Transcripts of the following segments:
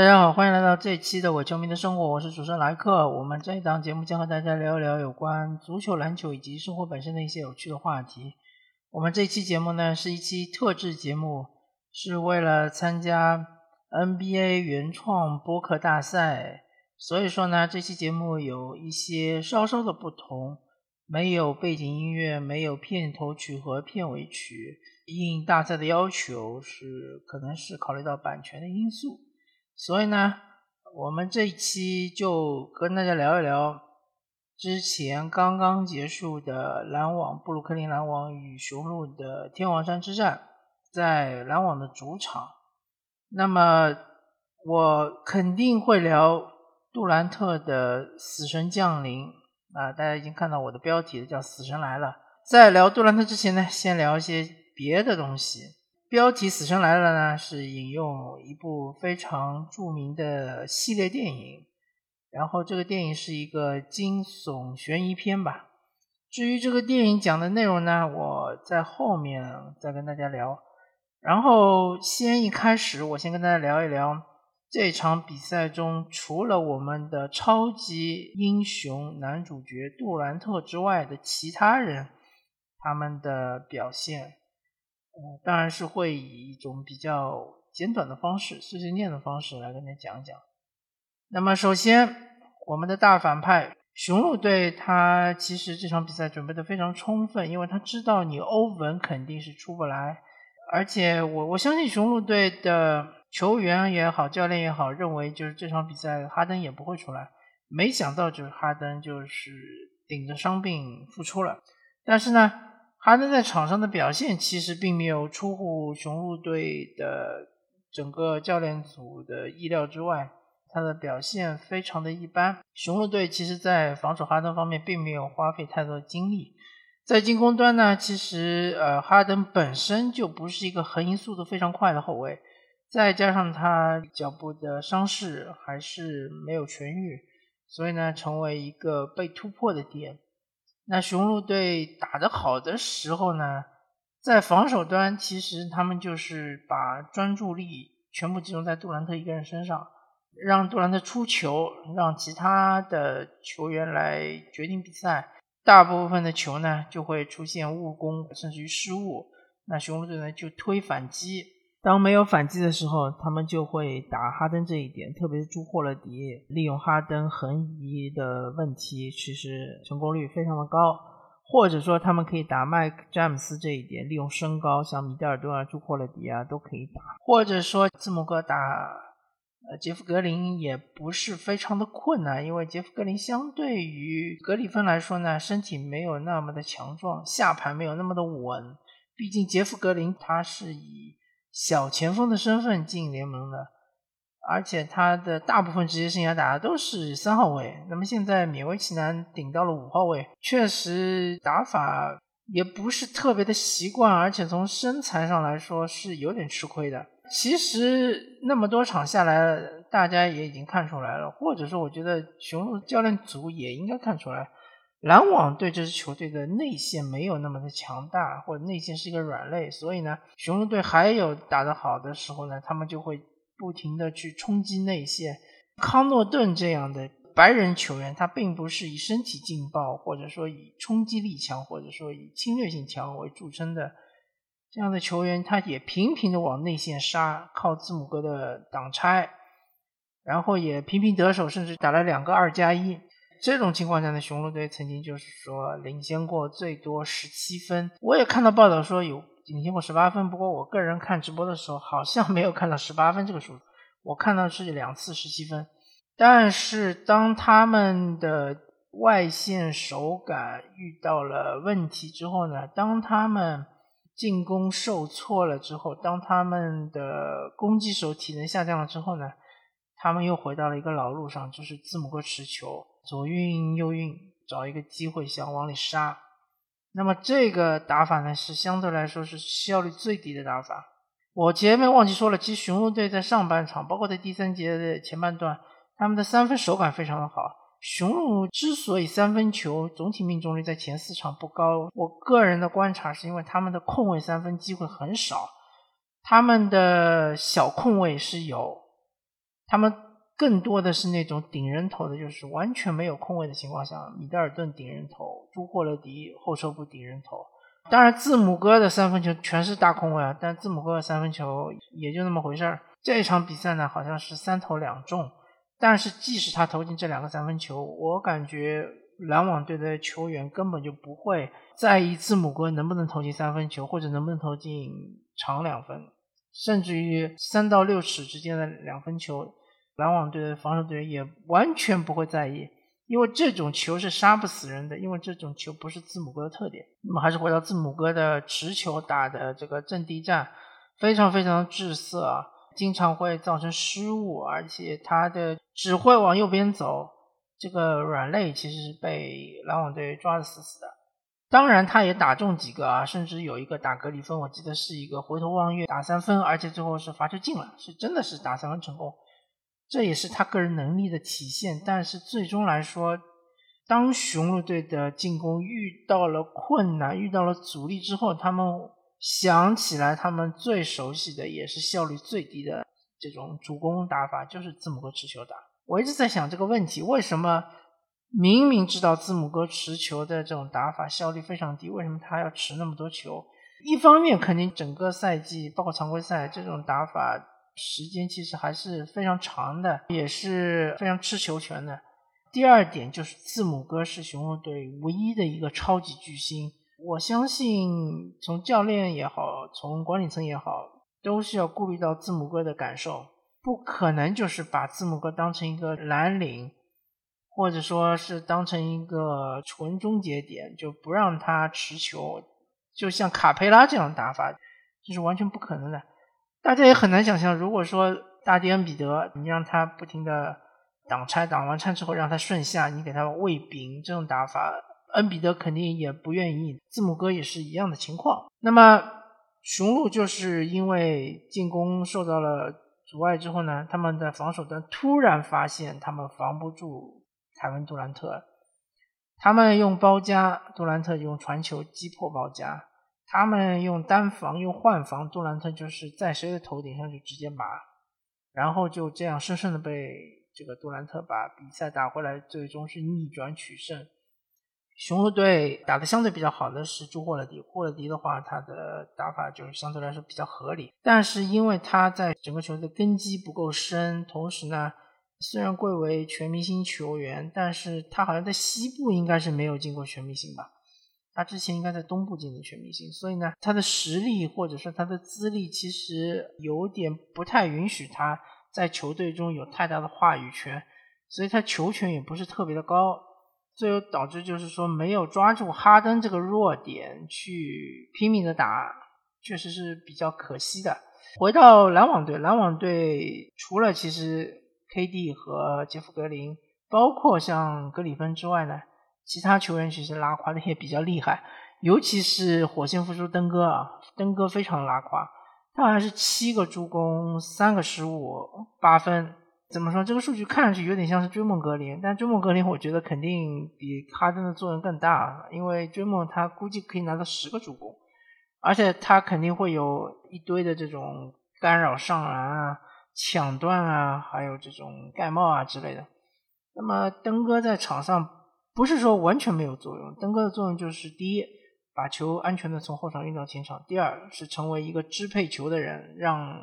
大家好，欢迎来到这一期的《我球迷的生活》，我是主持人莱克。我们这一档节目将和大家聊一聊有关足球、篮球以及生活本身的一些有趣的话题。我们这期节目呢是一期特制节目，是为了参加 NBA 原创播客大赛，所以说呢这期节目有一些稍稍的不同，没有背景音乐，没有片头曲和片尾曲。应大赛的要求是，可能是考虑到版权的因素。所以呢，我们这一期就跟大家聊一聊之前刚刚结束的篮网布鲁克林篮网与雄鹿的天王山之战，在篮网的主场。那么我肯定会聊杜兰特的死神降临啊，大家已经看到我的标题了，叫死神来了。在聊杜兰特之前呢，先聊一些别的东西。标题《死神来了》呢，是引用一部非常著名的系列电影，然后这个电影是一个惊悚悬疑片吧。至于这个电影讲的内容呢，我在后面再跟大家聊。然后先一开始，我先跟大家聊一聊这场比赛中，除了我们的超级英雄男主角杜兰特之外的其他人，他们的表现。当然是会以一种比较简短的方式、碎碎念的方式来跟大家讲讲。那么，首先，我们的大反派雄鹿队，他其实这场比赛准备的非常充分，因为他知道你欧文肯定是出不来，而且我我相信雄鹿队的球员也好、教练也好，认为就是这场比赛哈登也不会出来。没想到就是哈登就是顶着伤病复出了，但是呢。哈登在场上的表现其实并没有出乎雄鹿队的整个教练组的意料之外，他的表现非常的一般。雄鹿队其实在防守哈登方面并没有花费太多的精力，在进攻端呢，其实呃哈登本身就不是一个横移速度非常快的后卫，再加上他脚部的伤势还是没有痊愈，所以呢成为一个被突破的点。那雄鹿队打得好的时候呢，在防守端，其实他们就是把专注力全部集中在杜兰特一个人身上，让杜兰特出球，让其他的球员来决定比赛。大部分的球呢，就会出现误攻，甚至于失误。那雄鹿队呢，就推反击。当没有反击的时候，他们就会打哈登这一点，特别是朱霍勒迪利用哈登横移的问题，其实成功率非常的高。或者说，他们可以打麦克詹姆斯这一点，利用身高，像米德尔顿啊、朱霍勒迪啊都可以打。或者说，字母哥打呃杰夫格林也不是非常的困难，因为杰夫格林相对于格里芬来说呢，身体没有那么的强壮，下盘没有那么的稳。毕竟杰夫格林他是以小前锋的身份进联盟的，而且他的大部分职业生涯打的都是三号位。那么现在勉为其难顶到了五号位，确实打法也不是特别的习惯，而且从身材上来说是有点吃亏的。其实那么多场下来，大家也已经看出来了，或者说我觉得雄鹿教练组也应该看出来。篮网对这支球队的内线没有那么的强大，或者内线是一个软肋，所以呢，雄鹿队还有打得好的时候呢，他们就会不停的去冲击内线。康诺顿这样的白人球员，他并不是以身体劲爆，或者说以冲击力强，或者说以侵略性强为著称的这样的球员，他也频频的往内线杀，靠字母哥的挡拆，然后也频频得手，甚至打了两个二加一。这种情况下呢，雄鹿队曾经就是说领先过最多十七分。我也看到报道说有领先过十八分，不过我个人看直播的时候好像没有看到十八分这个数字，我看到是两次十七分。但是当他们的外线手感遇到了问题之后呢，当他们进攻受挫了之后，当他们的攻击手体能下降了之后呢，他们又回到了一个老路上，就是字母哥持球。左运右运，找一个机会想往里杀。那么这个打法呢，是相对来说是效率最低的打法。我前面忘记说了，其实雄鹿队在上半场，包括在第三节的前半段，他们的三分手感非常的好。雄鹿之所以三分球总体命中率在前四场不高，我个人的观察是因为他们的空位三分机会很少，他们的小空位是有。他们更多的是那种顶人头的，就是完全没有空位的情况下，米德尔顿顶人头，朱霍勒迪后撤步顶人头。当然，字母哥的三分球全是大空位啊，但字母哥的三分球也就那么回事儿。这场比赛呢，好像是三投两中，但是即使他投进这两个三分球，我感觉篮网队的球员根本就不会在意字母哥能不能投进三分球，或者能不能投进长两分，甚至于三到六尺之间的两分球，篮网队的防守队员也完全不会在意。因为这种球是杀不死人的，因为这种球不是字母哥的特点。那么还是回到字母哥的持球打的这个阵地战，非常非常的滞涩啊，经常会造成失误，而且他的只会往右边走，这个软肋其实是被篮网队抓的死死的。当然他也打中几个啊，甚至有一个打格里芬，我记得是一个回头望月打三分，而且最后是罚球进了，是真的是打三分成功。这也是他个人能力的体现，但是最终来说，当雄鹿队的进攻遇到了困难、遇到了阻力之后，他们想起来他们最熟悉的也是效率最低的这种主攻打法，就是字母哥持球打。我一直在想这个问题：为什么明明知道字母哥持球的这种打法效率非常低，为什么他要持那么多球？一方面，肯定整个赛季包括常规赛这种打法。时间其实还是非常长的，也是非常吃球权的。第二点就是字母哥是雄鹿队唯一的一个超级巨星，我相信从教练也好，从管理层也好，都是要顾虑到字母哥的感受，不可能就是把字母哥当成一个蓝领，或者说是当成一个纯终结点，就不让他持球，就像卡佩拉这样打法，这是完全不可能的。大家也很难想象，如果说大帝恩比德，你让他不停的挡拆，挡完拆之后让他顺下，你给他喂饼，这种打法，恩比德肯定也不愿意。字母哥也是一样的情况。那么雄鹿就是因为进攻受到了阻碍之后呢，他们的防守端突然发现他们防不住凯文杜兰特，他们用包夹，杜兰特用传球击破包夹。他们用单防，用换防，杜兰特就是在谁的头顶上就直接拔，然后就这样深深的被这个杜兰特把比赛打回来，最终是逆转取胜。雄鹿队打的相对比较好的是朱霍勒迪，霍勒迪的话，他的打法就是相对来说比较合理，但是因为他在整个球队根基不够深，同时呢，虽然贵为全明星球员，但是他好像在西部应该是没有进过全明星吧。他之前应该在东部进的全明星，所以呢，他的实力或者说他的资历其实有点不太允许他在球队中有太大的话语权，所以他球权也不是特别的高，最后导致就是说没有抓住哈登这个弱点去拼命的打，确实是比较可惜的。回到篮网队，篮网队除了其实 KD 和杰夫格林，包括像格里芬之外呢？其他球员其实拉胯的也比较厉害，尤其是火线复出登哥啊，登哥非常拉胯，他好像是七个助攻，三个失误，八分。怎么说？这个数据看上去有点像是追梦格林，但追梦格林我觉得肯定比哈登的作用更大，因为追梦他估计可以拿到十个助攻，而且他肯定会有一堆的这种干扰上篮啊、抢断啊，还有这种盖帽啊之类的。那么登哥在场上。不是说完全没有作用，登哥的作用就是第一，把球安全的从后场运到前场；第二是成为一个支配球的人，让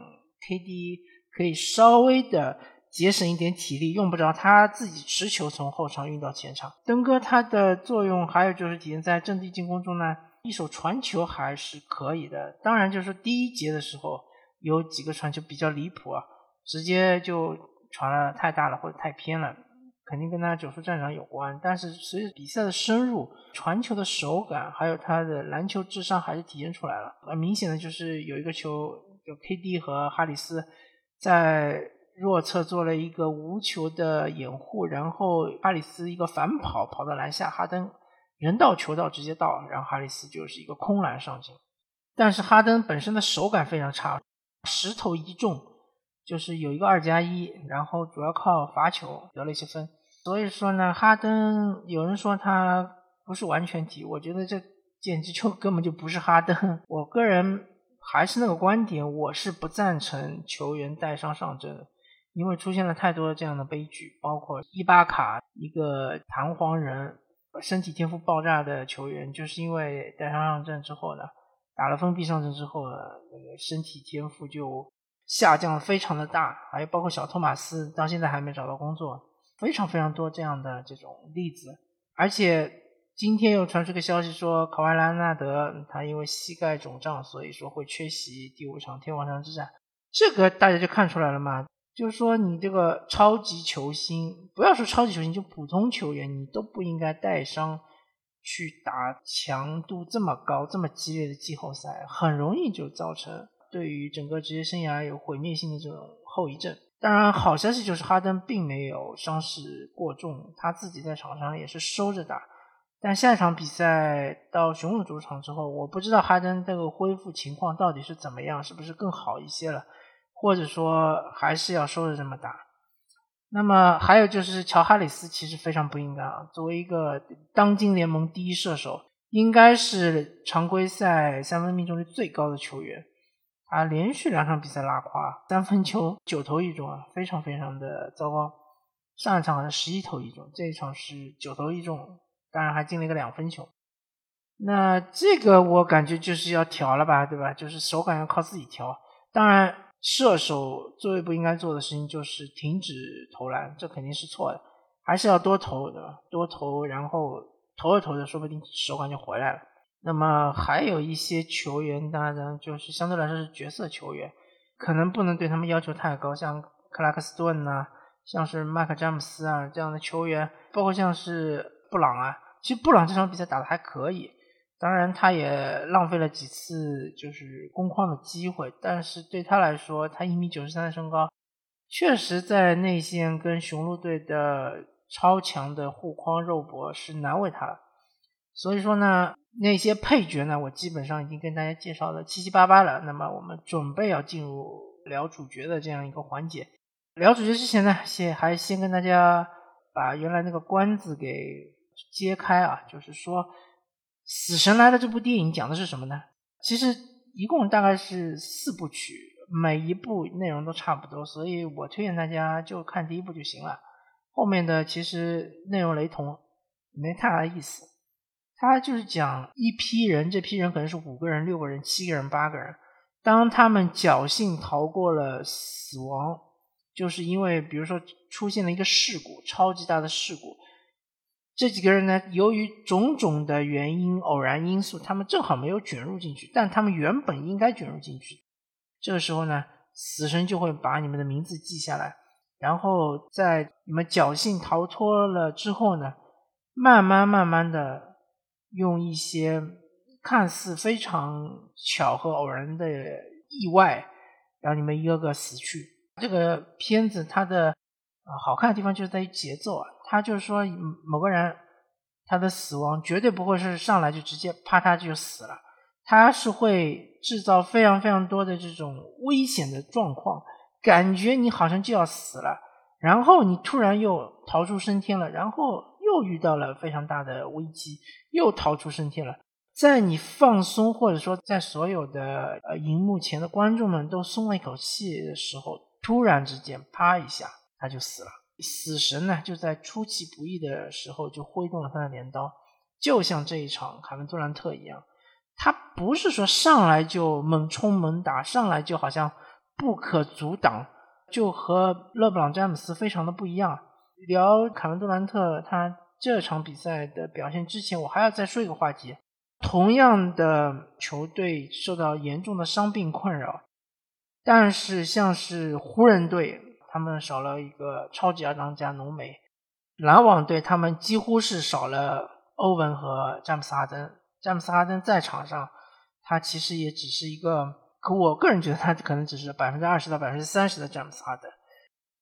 KD 可以稍微的节省一点体力，用不着他自己持球从后场运到前场。登哥他的作用还有就是体现在阵地进攻中呢，一手传球还是可以的。当然，就是第一节的时候有几个传球比较离谱啊，直接就传了太大了或者太偏了。肯定跟他九叔战长有关，但是随着比赛的深入，传球的手感还有他的篮球智商还是体现出来了。很明显的就是有一个球，就 KD 和哈里斯在弱侧做了一个无球的掩护，然后哈里斯一个反跑跑到篮下，哈登人到球到直接到，然后哈里斯就是一个空篮上进。但是哈登本身的手感非常差，石头一中就是有一个二加一，然后主要靠罚球得了一些分。所以说呢，哈登有人说他不是完全体，我觉得这简直就 根本就不是哈登。我个人还是那个观点，我是不赞成球员带伤上阵，因为出现了太多这样的悲剧，包括伊巴卡一个弹簧人身体天赋爆炸的球员，就是因为带伤上阵之后呢，打了封闭上阵之后呢，那个身体天赋就下降非常的大，还有包括小托马斯到现在还没找到工作，非常非常多这样的这种例子，而且今天又传出个消息说，考瓦莱纳德他因为膝盖肿胀，所以说会缺席第五场天王山之战，这个大家就看出来了嘛。就是说，你这个超级球星，不要说超级球星，就普通球员，你都不应该带伤去打强度这么高、这么激烈的季后赛，很容易就造成对于整个职业生涯有毁灭性的这种后遗症。当然，好消息就是哈登并没有伤势过重，他自己在场上也是收着打。但下一场比赛到雄鹿主场之后，我不知道哈登这个恢复情况到底是怎么样，是不是更好一些了？或者说还是要收着这么打。那么还有就是乔哈里斯其实非常不应该啊，作为一个当今联盟第一射手，应该是常规赛三分命中率最高的球员，啊连续两场比赛拉胯，三分球九投一中啊，非常非常的糟糕。上一场好像十一投一中，这一场是九投一中，当然还进了一个两分球。那这个我感觉就是要调了吧，对吧？就是手感要靠自己调，当然。射手最不应该做的事情就是停止投篮，这肯定是错的，还是要多投，对吧？多投，然后投着投着，说不定手感就回来了。那么还有一些球员，当然就是相对来说是角色球员，可能不能对他们要求太高，像克拉克斯顿呐，像是麦克詹姆斯啊这样的球员，包括像是布朗啊，其实布朗这场比赛打的还可以。当然，他也浪费了几次就是攻框的机会，但是对他来说，他一米九十三的身高，确实在内线跟雄鹿队的超强的护框肉搏是难为他了。所以说呢，那些配角呢，我基本上已经跟大家介绍的七七八八了。那么我们准备要进入聊主角的这样一个环节。聊主角之前呢，先还先跟大家把原来那个关子给揭开啊，就是说。《死神来了》这部电影讲的是什么呢？其实一共大概是四部曲，每一部内容都差不多，所以我推荐大家就看第一部就行了。后面的其实内容雷同，没太大意思。他就是讲一批人，这批人可能是五个人、六个人、七个人、八个人，当他们侥幸逃过了死亡，就是因为比如说出现了一个事故，超级大的事故。这几个人呢，由于种种的原因、偶然因素，他们正好没有卷入进去，但他们原本应该卷入进去。这个时候呢，死神就会把你们的名字记下来，然后在你们侥幸逃脱了之后呢，慢慢慢慢的用一些看似非常巧合、偶然的意外，让你们一个个死去。这个片子它的啊好看的地方就在于节奏啊。它就是说，某个人他的死亡绝对不会是上来就直接啪嗒就死了，他是会制造非常非常多的这种危险的状况，感觉你好像就要死了，然后你突然又逃出升天了，然后又遇到了非常大的危机，又逃出升天了，在你放松或者说在所有的呃荧幕前的观众们都松了一口气的时候，突然之间啪一下他就死了。死神呢，就在出其不意的时候就挥动了他的镰刀，就像这一场凯文杜兰特一样，他不是说上来就猛冲猛打，上来就好像不可阻挡，就和勒布朗詹姆斯非常的不一样。聊凯文杜兰特他这场比赛的表现之前，我还要再说一个话题：同样的球队受到严重的伤病困扰，但是像是湖人队。他们少了一个超级二当家浓眉，篮网队他们几乎是少了欧文和詹姆斯哈登。詹姆斯哈登在场上，他其实也只是一个，可我个人觉得他可能只是百分之二十到百分之三十的詹姆斯哈登。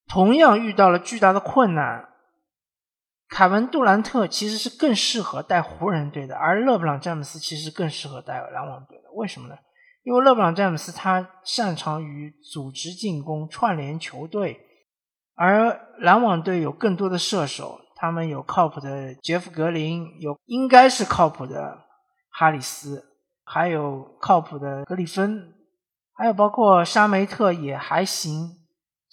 同样遇到了巨大的困难，凯文杜兰特其实是更适合带湖人队的，而勒布朗詹姆斯其实更适合带篮网队的。为什么呢？因为勒布朗詹姆斯他擅长于组织进攻、串联球队，而篮网队有更多的射手，他们有靠谱的杰夫格林，有应该是靠谱的哈里斯，还有靠谱的格里芬，还有包括沙梅特也还行，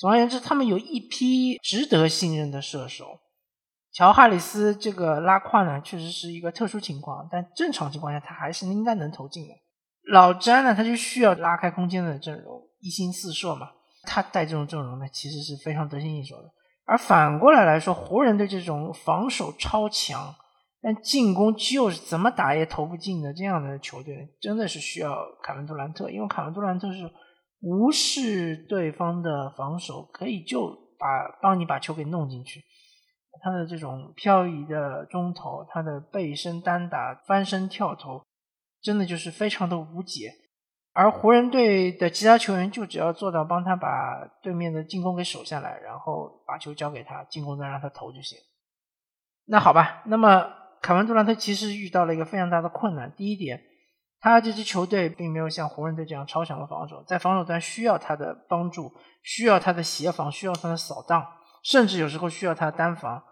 总而言之，他们有一批值得信任的射手。乔哈里斯这个拉胯呢，确实是一个特殊情况，但正常情况下他还是应该能投进的。老詹呢，他就需要拉开空间的阵容，一心四射嘛。他带这种阵容呢，其实是非常得心应手的。而反过来来说，湖人队这种防守超强，但进攻就是怎么打也投不进的这样的球队，真的是需要凯文杜兰特，因为凯文杜兰特是无视对方的防守，可以就把帮你把球给弄进去。他的这种漂移的中投，他的背身单打、翻身跳投，真的就是非常的无解。而湖人队的其他球员就只要做到帮他把对面的进攻给守下来，然后把球交给他，进攻端让他投就行。那好吧，那么凯文杜兰特其实遇到了一个非常大的困难。第一点，他这支球队并没有像湖人队这样超强的防守，在防守端需要他的帮助，需要他的协防，需要他的扫荡，甚至有时候需要他单防，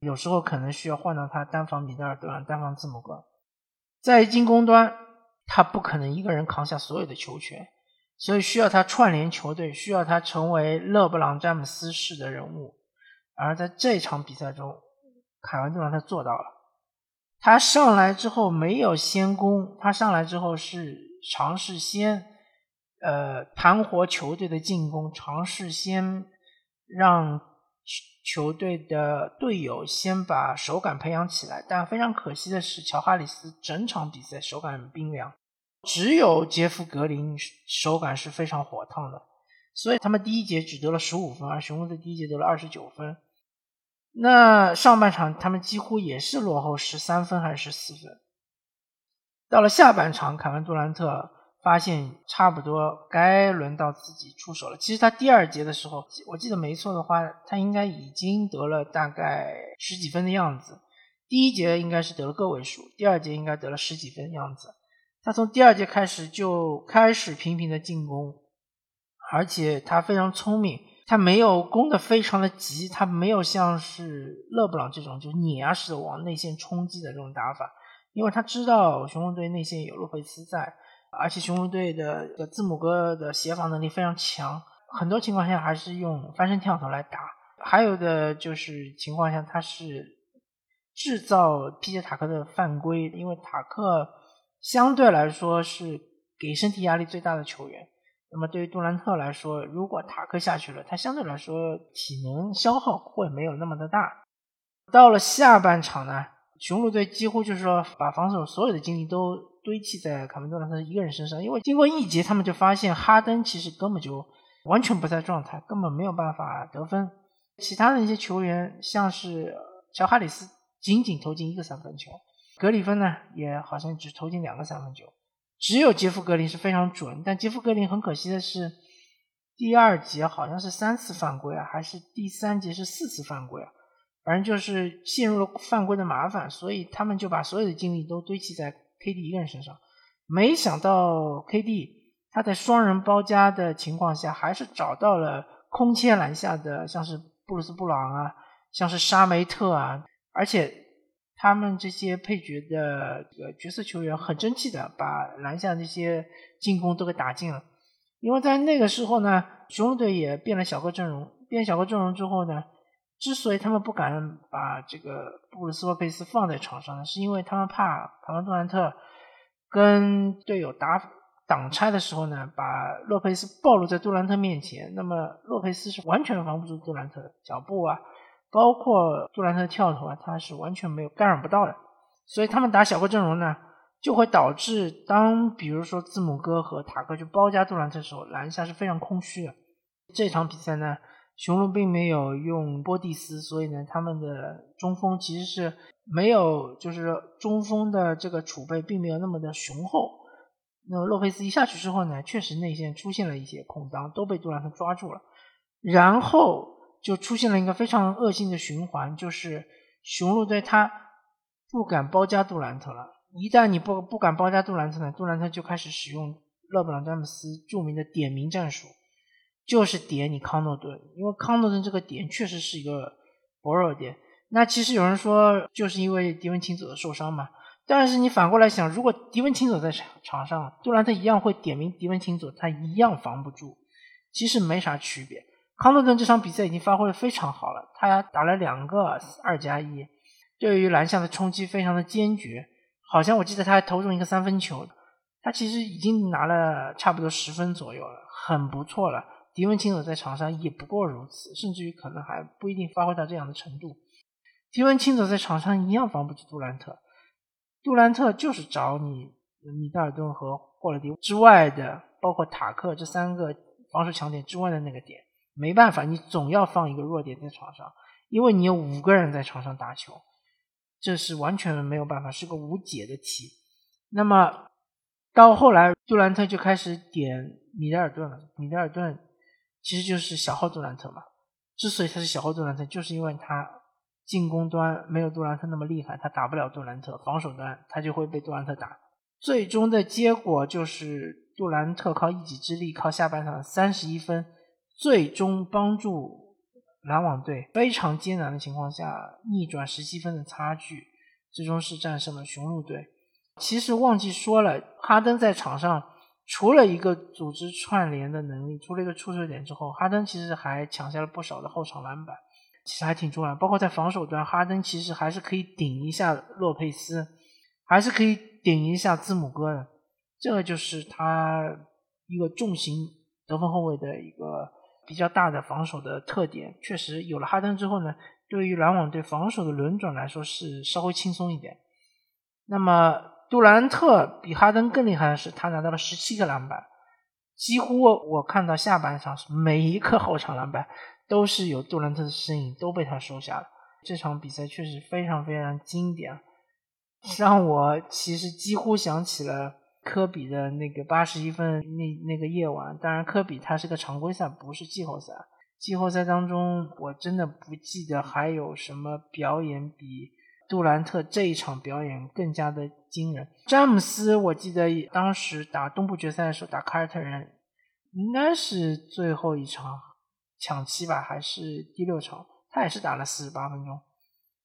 有时候可能需要换到他单防米德尔顿、单防字母哥。在进攻端。他不可能一个人扛下所有的球权，所以需要他串联球队，需要他成为勒布朗詹姆斯式的人物。而在这场比赛中，凯文杜兰特做到了。他上来之后没有先攻，他上来之后是尝试先呃盘活球队的进攻，尝试先让球队的队友先把手感培养起来。但非常可惜的是，乔哈里斯整场比赛手感冰凉。只有杰夫格林手感是非常火烫的，所以他们第一节只得了十五分，而雄鹿队第一节得了二十九分。那上半场他们几乎也是落后十三分还是十四分。到了下半场，凯文杜兰特发现差不多该轮到自己出手了。其实他第二节的时候，我记得没错的话，他应该已经得了大概十几分的样子。第一节应该是得了个位数，第二节应该得了十几分的样子。他从第二节开始就开始频频的进攻，而且他非常聪明，他没有攻的非常的急，他没有像是勒布朗这种就碾压式的往内线冲击的这种打法，因为他知道雄鹿队内线有洛佩斯在，而且雄鹿队的字母哥的协防能力非常强，很多情况下还是用翻身跳投来打，还有的就是情况下他是制造皮杰塔克的犯规，因为塔克。相对来说是给身体压力最大的球员。那么对于杜兰特来说，如果塔克下去了，他相对来说体能消耗会没有那么的大。到了下半场呢，雄鹿队几乎就是说把防守所有的精力都堆砌在卡门杜兰特一个人身上，因为经过一节，他们就发现哈登其实根本就完全不在状态，根本没有办法得分。其他的一些球员，像是乔哈里斯，仅仅投进一个三分球。格里芬呢，也好像只投进两个三分球，只有杰夫格林是非常准。但杰夫格林很可惜的是，第二节好像是三次犯规啊，还是第三节是四次犯规啊？反正就是陷入了犯规的麻烦，所以他们就把所有的精力都堆砌在 KD 一个人身上。没想到 KD 他在双人包夹的情况下，还是找到了空切篮下的，像是布鲁斯布朗啊，像是沙梅特啊，而且。他们这些配角的这个角色球员很争气的，把篮下那些进攻都给打进了。因为在那个时候呢，雄鹿队也变了小个阵容，变小个阵容之后呢，之所以他们不敢把这个布鲁斯洛佩斯放在场上呢，是因为他们怕凯文杜兰特跟队友打挡拆的时候呢，把洛佩斯暴露在杜兰特面前，那么洛佩斯是完全防不住杜兰特的脚步啊。包括杜兰特的跳投啊，他是完全没有干扰不到的，所以他们打小个阵容呢，就会导致当比如说字母哥和塔克去包夹杜兰特的时候，篮下是非常空虚的。这场比赛呢，雄鹿并没有用波蒂斯，所以呢，他们的中锋其实是没有，就是中锋的这个储备并没有那么的雄厚。那么洛佩斯一下去之后呢，确实内线出现了一些空当，都被杜兰特抓住了，然后。就出现了一个非常恶性的循环，就是雄鹿队他不敢包夹杜兰特了。一旦你不不敢包夹杜兰特呢，杜兰特就开始使用勒布朗詹姆斯著名的点名战术，就是点你康诺顿，因为康诺顿这个点确实是一个薄弱点。那其实有人说，就是因为迪文琴佐的受伤嘛。但是你反过来想，如果迪文琴佐在场场上，杜兰特一样会点名迪文琴佐，他一样防不住。其实没啥区别。康诺顿这场比赛已经发挥的非常好了，他打了两个二加一，对于篮下的冲击非常的坚决，好像我记得他还投中一个三分球，他其实已经拿了差不多十分左右了，很不错了。迪文钦佐在场上也不过如此，甚至于可能还不一定发挥到这样的程度。迪文钦佐在场上一样防不住杜兰特，杜兰特就是找你米德尔顿和霍勒迪之外的，包括塔克这三个防守强点之外的那个点，没办法，你总要放一个弱点在场上，因为你有五个人在场上打球，这是完全没有办法，是个无解的题。那么到后来，杜兰特就开始点米德尔顿了，米德尔顿。其实就是小号杜兰特嘛。之所以他是小号杜兰特，就是因为他进攻端没有杜兰特那么厉害，他打不了杜兰特；防守端他就会被杜兰特打。最终的结果就是杜兰特靠一己之力，靠下半场三十一分，最终帮助篮网队非常艰难的情况下逆转十七分的差距，最终是战胜了雄鹿队。其实忘记说了，哈登在场上。除了一个组织串联的能力，除了一个出手点之后，哈登其实还抢下了不少的后场篮板，其实还挺重要。包括在防守端，哈登其实还是可以顶一下洛佩斯，还是可以顶一下字母哥的。这个就是他一个重型得分后卫的一个比较大的防守的特点。确实有了哈登之后呢，对于篮网队防守的轮转来说是稍微轻松一点。那么。杜兰特比哈登更厉害的是，他拿到了十七个篮板，几乎我看到下半场每一个后场篮板都是有杜兰特的身影，都被他收下了。这场比赛确实非常非常经典，让我其实几乎想起了科比的那个八十一分那那个夜晚。当然，科比他是个常规赛，不是季后赛。季后赛当中，我真的不记得还有什么表演比。杜兰特这一场表演更加的惊人。詹姆斯，我记得当时打东部决赛的时候打凯尔特人，应该是最后一场抢七吧，还是第六场？他也是打了四十八分钟，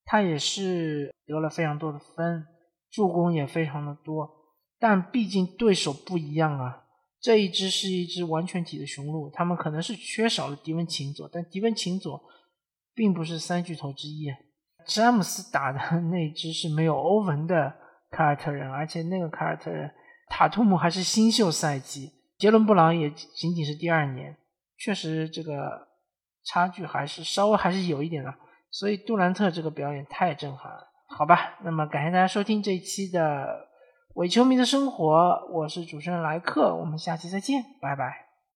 他也是得了非常多的分，助攻也非常的多。但毕竟对手不一样啊，这一支是一支完全体的雄鹿，他们可能是缺少了迪文琴佐，但迪文琴佐并不是三巨头之一。詹姆斯打的那支是没有欧文的凯尔特人，而且那个凯尔特人塔图姆还是新秀赛季，杰伦布朗也仅仅是第二年，确实这个差距还是稍微还是有一点的。所以杜兰特这个表演太震撼了，好吧？那么感谢大家收听这一期的伪球迷的生活，我是主持人莱克，我们下期再见，拜拜。